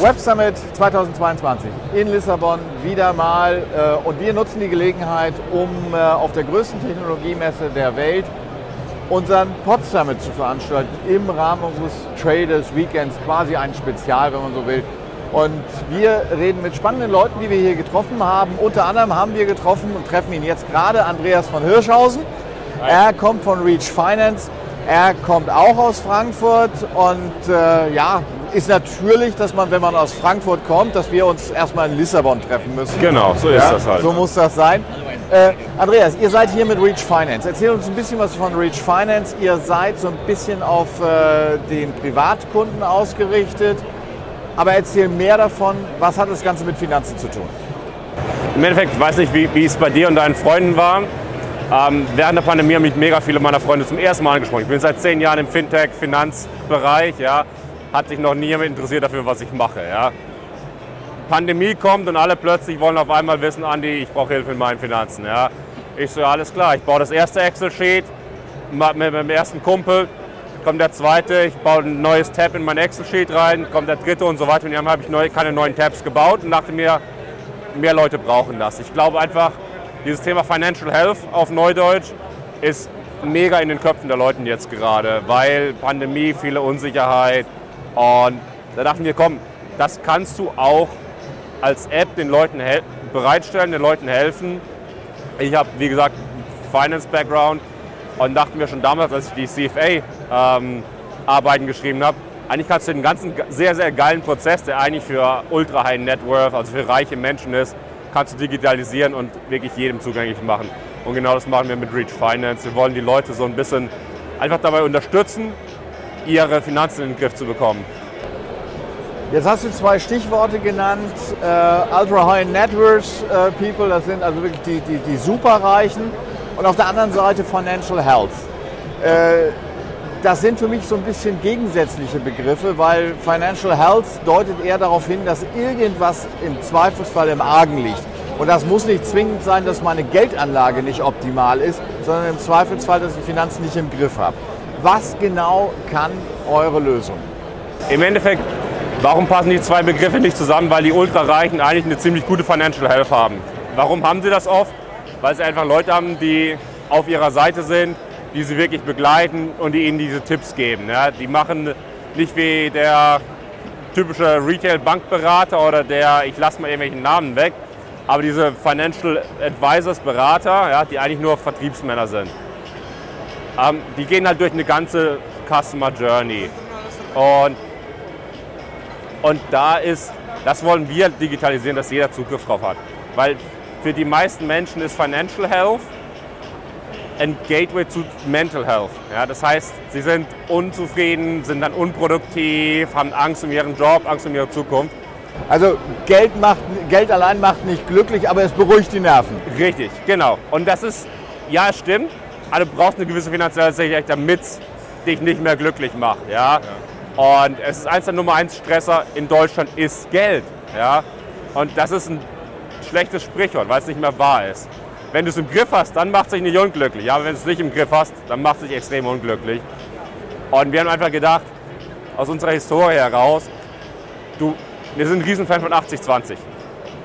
Web Summit 2022 in Lissabon wieder mal äh, und wir nutzen die Gelegenheit, um äh, auf der größten Technologiemesse der Welt unseren Pod Summit zu veranstalten im Rahmen unseres Traders Weekends, quasi ein Spezial, wenn man so will. Und wir reden mit spannenden Leuten, die wir hier getroffen haben. Unter anderem haben wir getroffen und treffen ihn jetzt gerade Andreas von Hirschhausen. Er kommt von Reach Finance. Er kommt auch aus Frankfurt und äh, ja, ist natürlich, dass man, wenn man aus Frankfurt kommt, dass wir uns erstmal in Lissabon treffen müssen. Genau, so ist Ja, das halt. So muss das sein. Äh, Andreas, ihr seid hier mit Reach Finance. Erzähl uns ein bisschen was von Reach Finance. Ihr seid so ein bisschen auf äh, den Privatkunden ausgerichtet. Aber erzähl mehr davon, was hat das Ganze mit Finanzen zu tun? Im Endeffekt, ich weiß nicht, wie, wie es bei dir und deinen Freunden war. Ähm, während der Pandemie haben mich mega viele meiner Freunde zum ersten Mal angesprochen. Ich bin seit zehn Jahren im Fintech, Finanzbereich. Ja. Hat sich noch nie jemand interessiert dafür, was ich mache. Ja. Pandemie kommt und alle plötzlich wollen auf einmal wissen, Andi, ich brauche Hilfe in meinen Finanzen. Ja. Ich so, ja, alles klar, ich baue das erste Excel-Sheet mit dem ersten Kumpel. Kommt der zweite, ich baue ein neues Tab in mein Excel-Sheet rein, kommt der dritte und so weiter. Und dann habe ich neu, keine neuen Tabs gebaut und dachte mir, mehr Leute brauchen das. Ich glaube einfach, dieses Thema Financial Health auf Neudeutsch ist mega in den Köpfen der Leute jetzt gerade, weil Pandemie, viele Unsicherheit. Und da dachten wir, komm, das kannst du auch als App den Leuten bereitstellen, den Leuten helfen. Ich habe, wie gesagt, Finance-Background und dachten wir schon damals, als ich die CFA-Arbeiten geschrieben habe, eigentlich kannst du den ganzen sehr, sehr geilen Prozess, der eigentlich für ultra high net worth, also für reiche Menschen ist, kannst du digitalisieren und wirklich jedem zugänglich machen. Und genau das machen wir mit Reach Finance. Wir wollen die Leute so ein bisschen einfach dabei unterstützen, ihre Finanzen in den Griff zu bekommen. Jetzt hast du zwei Stichworte genannt. Äh, Ultra High Net Worth äh, People, das sind also wirklich die, die, die Superreichen. Und auf der anderen Seite Financial Health. Äh, das sind für mich so ein bisschen gegensätzliche Begriffe, weil Financial Health deutet eher darauf hin, dass irgendwas im Zweifelsfall im Argen liegt. Und das muss nicht zwingend sein, dass meine Geldanlage nicht optimal ist, sondern im Zweifelsfall, dass ich die Finanzen nicht im Griff habe. Was genau kann eure Lösung? Im Endeffekt, warum passen die zwei Begriffe nicht zusammen? Weil die Ultrareichen eigentlich eine ziemlich gute Financial Health haben. Warum haben sie das oft? Weil sie einfach Leute haben, die auf ihrer Seite sind, die sie wirklich begleiten und die ihnen diese Tipps geben. Ja, die machen nicht wie der typische Retail-Bankberater oder der, ich lasse mal irgendwelchen Namen weg, aber diese Financial Advisors, Berater, ja, die eigentlich nur Vertriebsmänner sind. Ähm, die gehen halt durch eine ganze Customer Journey. Und, und da ist, das wollen wir digitalisieren, dass jeder Zugriff drauf hat. Weil für die meisten Menschen ist Financial Health ein Gateway zu Mental Health. Ja, das heißt, sie sind unzufrieden, sind dann unproduktiv, haben Angst um ihren Job, Angst um ihre Zukunft. Also Geld, macht, Geld allein macht nicht glücklich, aber es beruhigt die Nerven. Richtig, genau. Und das ist, ja, es stimmt, aber du brauchst eine gewisse finanzielle Sicherheit, damit es dich nicht mehr glücklich macht. Ja? Und es ist eins der Nummer eins Stresser in Deutschland ist Geld. Ja? Und das ist ein schlechtes Sprichwort, weil es nicht mehr wahr ist. Wenn du es im Griff hast, dann macht es dich nicht unglücklich. Aber wenn du es nicht im Griff hast, dann macht es dich extrem unglücklich. Und wir haben einfach gedacht, aus unserer Historie heraus, du, wir sind ein Riesenfan von 80-20.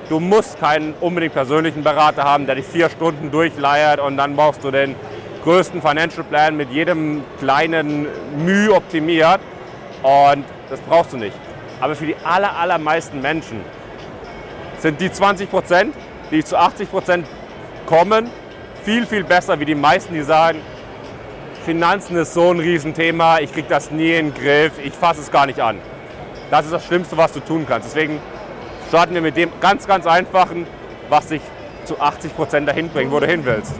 Du musst keinen unbedingt persönlichen Berater haben, der dich vier Stunden durchleiert und dann brauchst du den größten Financial Plan mit jedem kleinen Mühe optimiert. Und das brauchst du nicht. Aber für die aller, allermeisten Menschen sind die 20 Prozent, die zu 80 Prozent kommen, viel, viel besser wie die meisten, die sagen, Finanzen ist so ein Riesenthema, ich kriege das nie in den Griff, ich fasse es gar nicht an. Das ist das Schlimmste, was du tun kannst. Deswegen starten wir mit dem ganz, ganz einfachen, was dich zu 80 Prozent dahin bringt, wo du hin willst.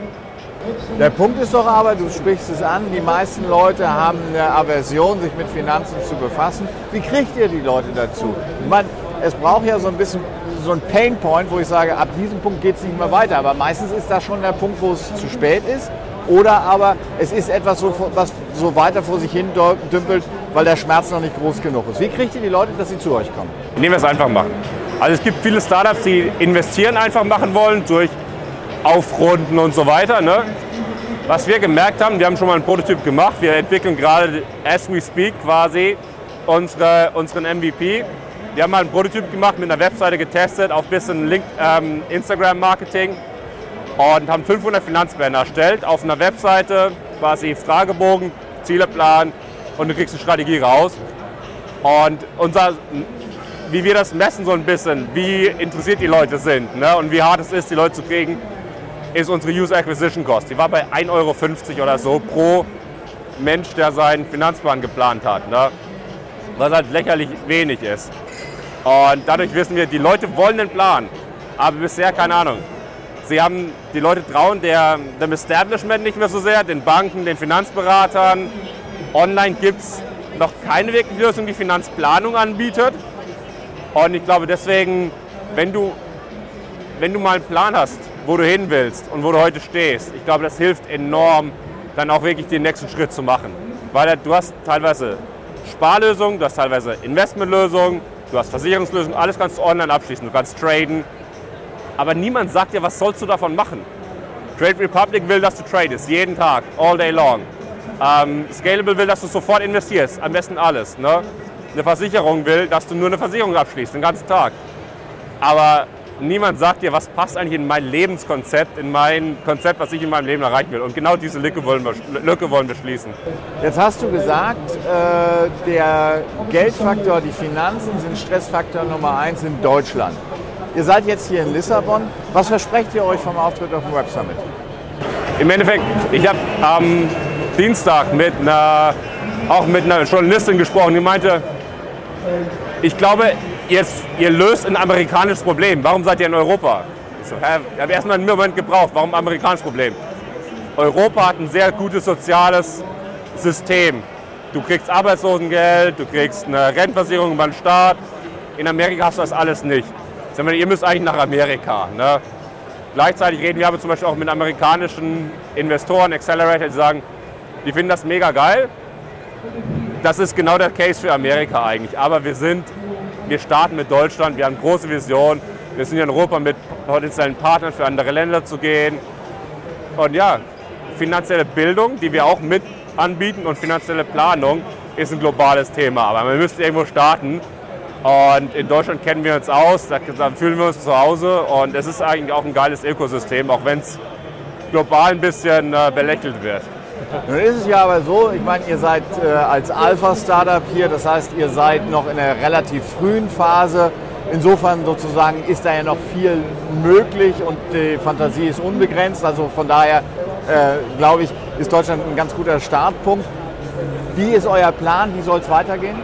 Der Punkt ist doch aber, du sprichst es an, die meisten Leute haben eine Aversion, sich mit Finanzen zu befassen. Wie kriegt ihr die Leute dazu? Ich meine, es braucht ja so ein bisschen so ein Pain Point, wo ich sage, ab diesem Punkt geht es nicht mehr weiter. Aber meistens ist das schon der Punkt, wo es zu spät ist. Oder aber es ist etwas, was so weiter vor sich hin dümpelt, weil der Schmerz noch nicht groß genug ist. Wie kriegt ihr die Leute, dass sie zu euch kommen? Indem wir es einfach machen. Also es gibt viele Startups, die investieren einfach machen wollen durch Aufrunden und so weiter. Ne? Was wir gemerkt haben, wir haben schon mal einen Prototyp gemacht, wir entwickeln gerade, as we speak quasi, unsere, unseren MVP. Wir haben mal einen Prototyp gemacht, mit einer Webseite getestet, auf ein bisschen ähm, Instagram-Marketing und haben 500 Finanzpläne erstellt auf einer Webseite, quasi Fragebogen, Zieleplan und du kriegst eine Strategie raus. Und unser, wie wir das messen so ein bisschen, wie interessiert die Leute sind ne? und wie hart es ist, die Leute zu kriegen, ist unsere User Acquisition Cost. Die war bei 1,50 Euro oder so pro Mensch, der seinen Finanzplan geplant hat. Ne? Was halt lächerlich wenig ist. Und dadurch wissen wir, die Leute wollen den Plan, aber bisher keine Ahnung. Sie haben, die Leute trauen der, dem Establishment nicht mehr so sehr, den Banken, den Finanzberatern. Online gibt es noch keine wirkliche Lösung, die Finanzplanung anbietet. Und ich glaube deswegen, wenn du, wenn du mal einen Plan hast, wo du hin willst und wo du heute stehst, ich glaube, das hilft enorm, dann auch wirklich den nächsten Schritt zu machen. Weil du hast teilweise Sparlösungen, du hast teilweise Investmentlösungen, du hast Versicherungslösungen, alles kannst du online abschließen, du kannst traden. Aber niemand sagt dir, was sollst du davon machen. Trade Republic will, dass du tradest, jeden Tag, all day long. Ähm, Scalable will, dass du sofort investierst, am besten alles. Ne? Eine Versicherung will, dass du nur eine Versicherung abschließt, den ganzen Tag. Aber niemand sagt dir, was passt eigentlich in mein Lebenskonzept, in mein Konzept, was ich in meinem Leben erreichen will. Und genau diese Lücke wollen wir, Lücke wollen wir schließen. Jetzt hast du gesagt, äh, der Geldfaktor, die Finanzen sind Stressfaktor Nummer eins in Deutschland. Ihr seid jetzt hier in Lissabon. Was versprecht ihr euch vom Auftritt auf dem Web Summit? Im Endeffekt, ich habe am Dienstag mit einer, auch mit einer Journalistin gesprochen, die meinte, ich glaube, ihr, ihr löst ein amerikanisches Problem. Warum seid ihr in Europa? Ich, so, ich habe erstmal einen Moment gebraucht. Warum ein amerikanisches Problem? Europa hat ein sehr gutes soziales System. Du kriegst Arbeitslosengeld, du kriegst eine Rentenversicherung den Staat. In Amerika hast du das alles nicht. Meine, ihr müsst eigentlich nach Amerika. Ne? Gleichzeitig reden wir aber zum Beispiel auch mit amerikanischen Investoren, Accelerator, die sagen, die finden das mega geil. Das ist genau der Case für Amerika eigentlich. Aber wir sind wir starten mit Deutschland, wir haben große Visionen. Wir sind in Europa mit potenziellen Partnern für andere Länder zu gehen. Und ja, finanzielle Bildung, die wir auch mit anbieten und finanzielle Planung ist ein globales Thema. Aber wir müssen irgendwo starten. Und in Deutschland kennen wir uns aus, da, fühlen wir uns zu Hause. Und es ist eigentlich auch ein geiles Ökosystem, auch wenn es global ein bisschen äh, belächelt wird. Nun ist es ja aber so, ich meine, ihr seid äh, als Alpha-Startup hier, das heißt, ihr seid noch in einer relativ frühen Phase. Insofern sozusagen ist da ja noch viel möglich und die Fantasie ist unbegrenzt. Also von daher äh, glaube ich, ist Deutschland ein ganz guter Startpunkt. Wie ist euer Plan? Wie soll es weitergehen?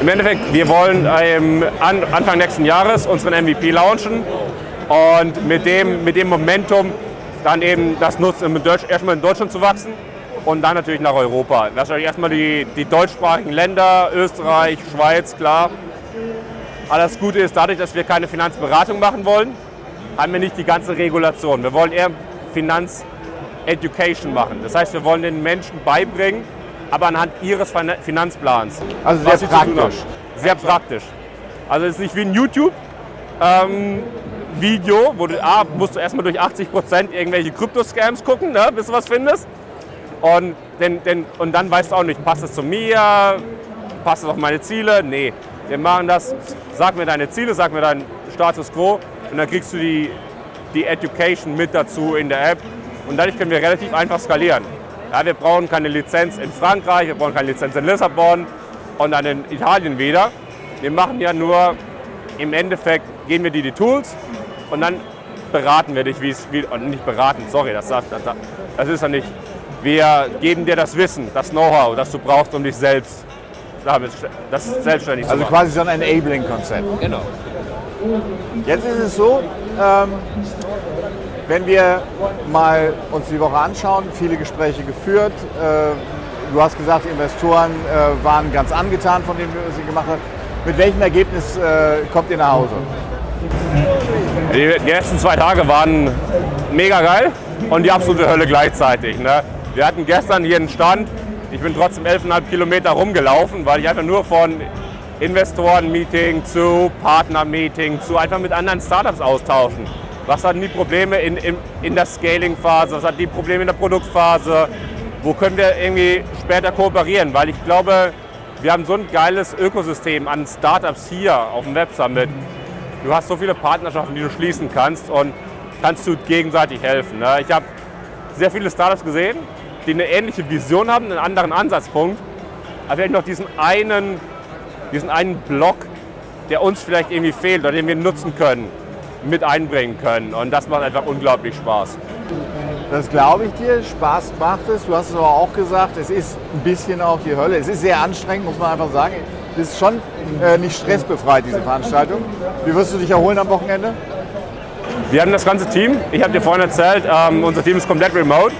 Im Endeffekt, wir wollen ähm, an, Anfang nächsten Jahres unseren MVP launchen und mit dem, mit dem Momentum dann eben das nutzen, erstmal in Deutschland zu wachsen und dann natürlich nach Europa. Wahrscheinlich erstmal die, die deutschsprachigen Länder, Österreich, Schweiz, klar. Aber das Gute ist, dadurch, dass wir keine Finanzberatung machen wollen, haben wir nicht die ganze Regulation. Wir wollen eher Finanz-Education machen. Das heißt, wir wollen den Menschen beibringen, aber anhand ihres Finanzplans. Also sehr praktisch. Sehr praktisch. Also es ist nicht wie ein YouTube. Ähm, Video, wo du, ah, musst du erstmal durch 80% irgendwelche Krypto-Scams gucken, ne, bis du was findest. Und, den, den, und dann weißt du auch nicht, passt es zu mir, passt es auf meine Ziele? Nee, wir machen das, sag mir deine Ziele, sag mir deinen Status Quo und dann kriegst du die, die Education mit dazu in der App. Und dadurch können wir relativ einfach skalieren. Ja, wir brauchen keine Lizenz in Frankreich, wir brauchen keine Lizenz in Lissabon und dann in Italien wieder. Wir machen ja nur, im Endeffekt geben wir dir die Tools und dann beraten wir dich, wie es, wie, nicht beraten, sorry, das, das, das ist ja nicht. Wir geben dir das Wissen, das Know-how, das du brauchst, um dich selbst damit, das selbstständig also zu machen. Also quasi so ein Enabling-Konzept. Genau. Jetzt ist es so, ähm, wenn wir mal uns die Woche anschauen, viele Gespräche geführt. Äh, du hast gesagt, Investoren äh, waren ganz angetan von dem, was sie gemacht haben. Mit welchem Ergebnis äh, kommt ihr nach Hause? Die, ersten zwei Tage waren mega geil und die absolute Hölle gleichzeitig. Ne? Wir hatten gestern hier einen Stand. Ich bin trotzdem 11,5 Kilometer rumgelaufen, weil ich einfach nur von Investoren-Meeting zu Partner-Meeting zu einfach mit anderen Startups austauschen. Was hatten die Probleme in, in, in der Scaling-Phase? Was hatten die Probleme in der Produktphase? Wo können wir irgendwie später kooperieren? Weil ich glaube, wir haben so ein geiles Ökosystem an Startups hier auf dem Web Summit. Du hast so viele Partnerschaften, die du schließen kannst und kannst du gegenseitig helfen. Ne? Ich habe sehr viele Startups gesehen, die eine ähnliche Vision haben, einen anderen Ansatzpunkt, aber vielleicht noch diesen einen, diesen einen Block, der uns vielleicht irgendwie fehlt oder den wir nutzen können, mit einbringen können. Und das macht einfach unglaublich Spaß. Das glaube ich dir. Spaß macht es. Du hast es aber auch gesagt, es ist ein bisschen auch die Hölle. Es ist sehr anstrengend, muss man einfach sagen. Es ist schon äh, nicht stressbefreit, diese Veranstaltung. Wie wirst du dich erholen am Wochenende? Wir haben das ganze Team. Ich habe dir vorhin erzählt, ähm, unser Team ist komplett remote.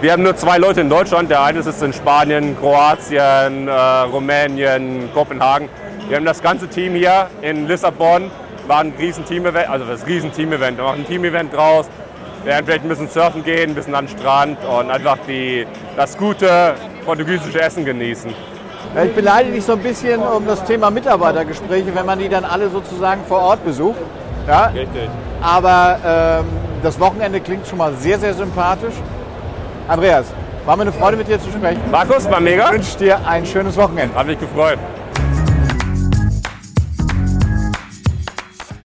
Wir haben nur zwei Leute in Deutschland. Der eine sitzt in Spanien, Kroatien, äh, Rumänien, Kopenhagen. Wir haben das ganze Team hier in Lissabon. War ein riesen Team-Event, also das riesen Team-Event. Wir machen ein Team-Event draus. Wir werden vielleicht ein bisschen surfen gehen, ein bisschen an den Strand und einfach die, das gute portugiesische Essen genießen. Ja, ich beneide dich so ein bisschen um das Thema Mitarbeitergespräche, wenn man die dann alle sozusagen vor Ort besucht. Ja? Richtig. Aber ähm, das Wochenende klingt schon mal sehr, sehr sympathisch. Andreas, war mir eine Freude mit dir zu sprechen. Markus, war mega. Ich wünsche dir ein schönes Wochenende. Hat mich gefreut.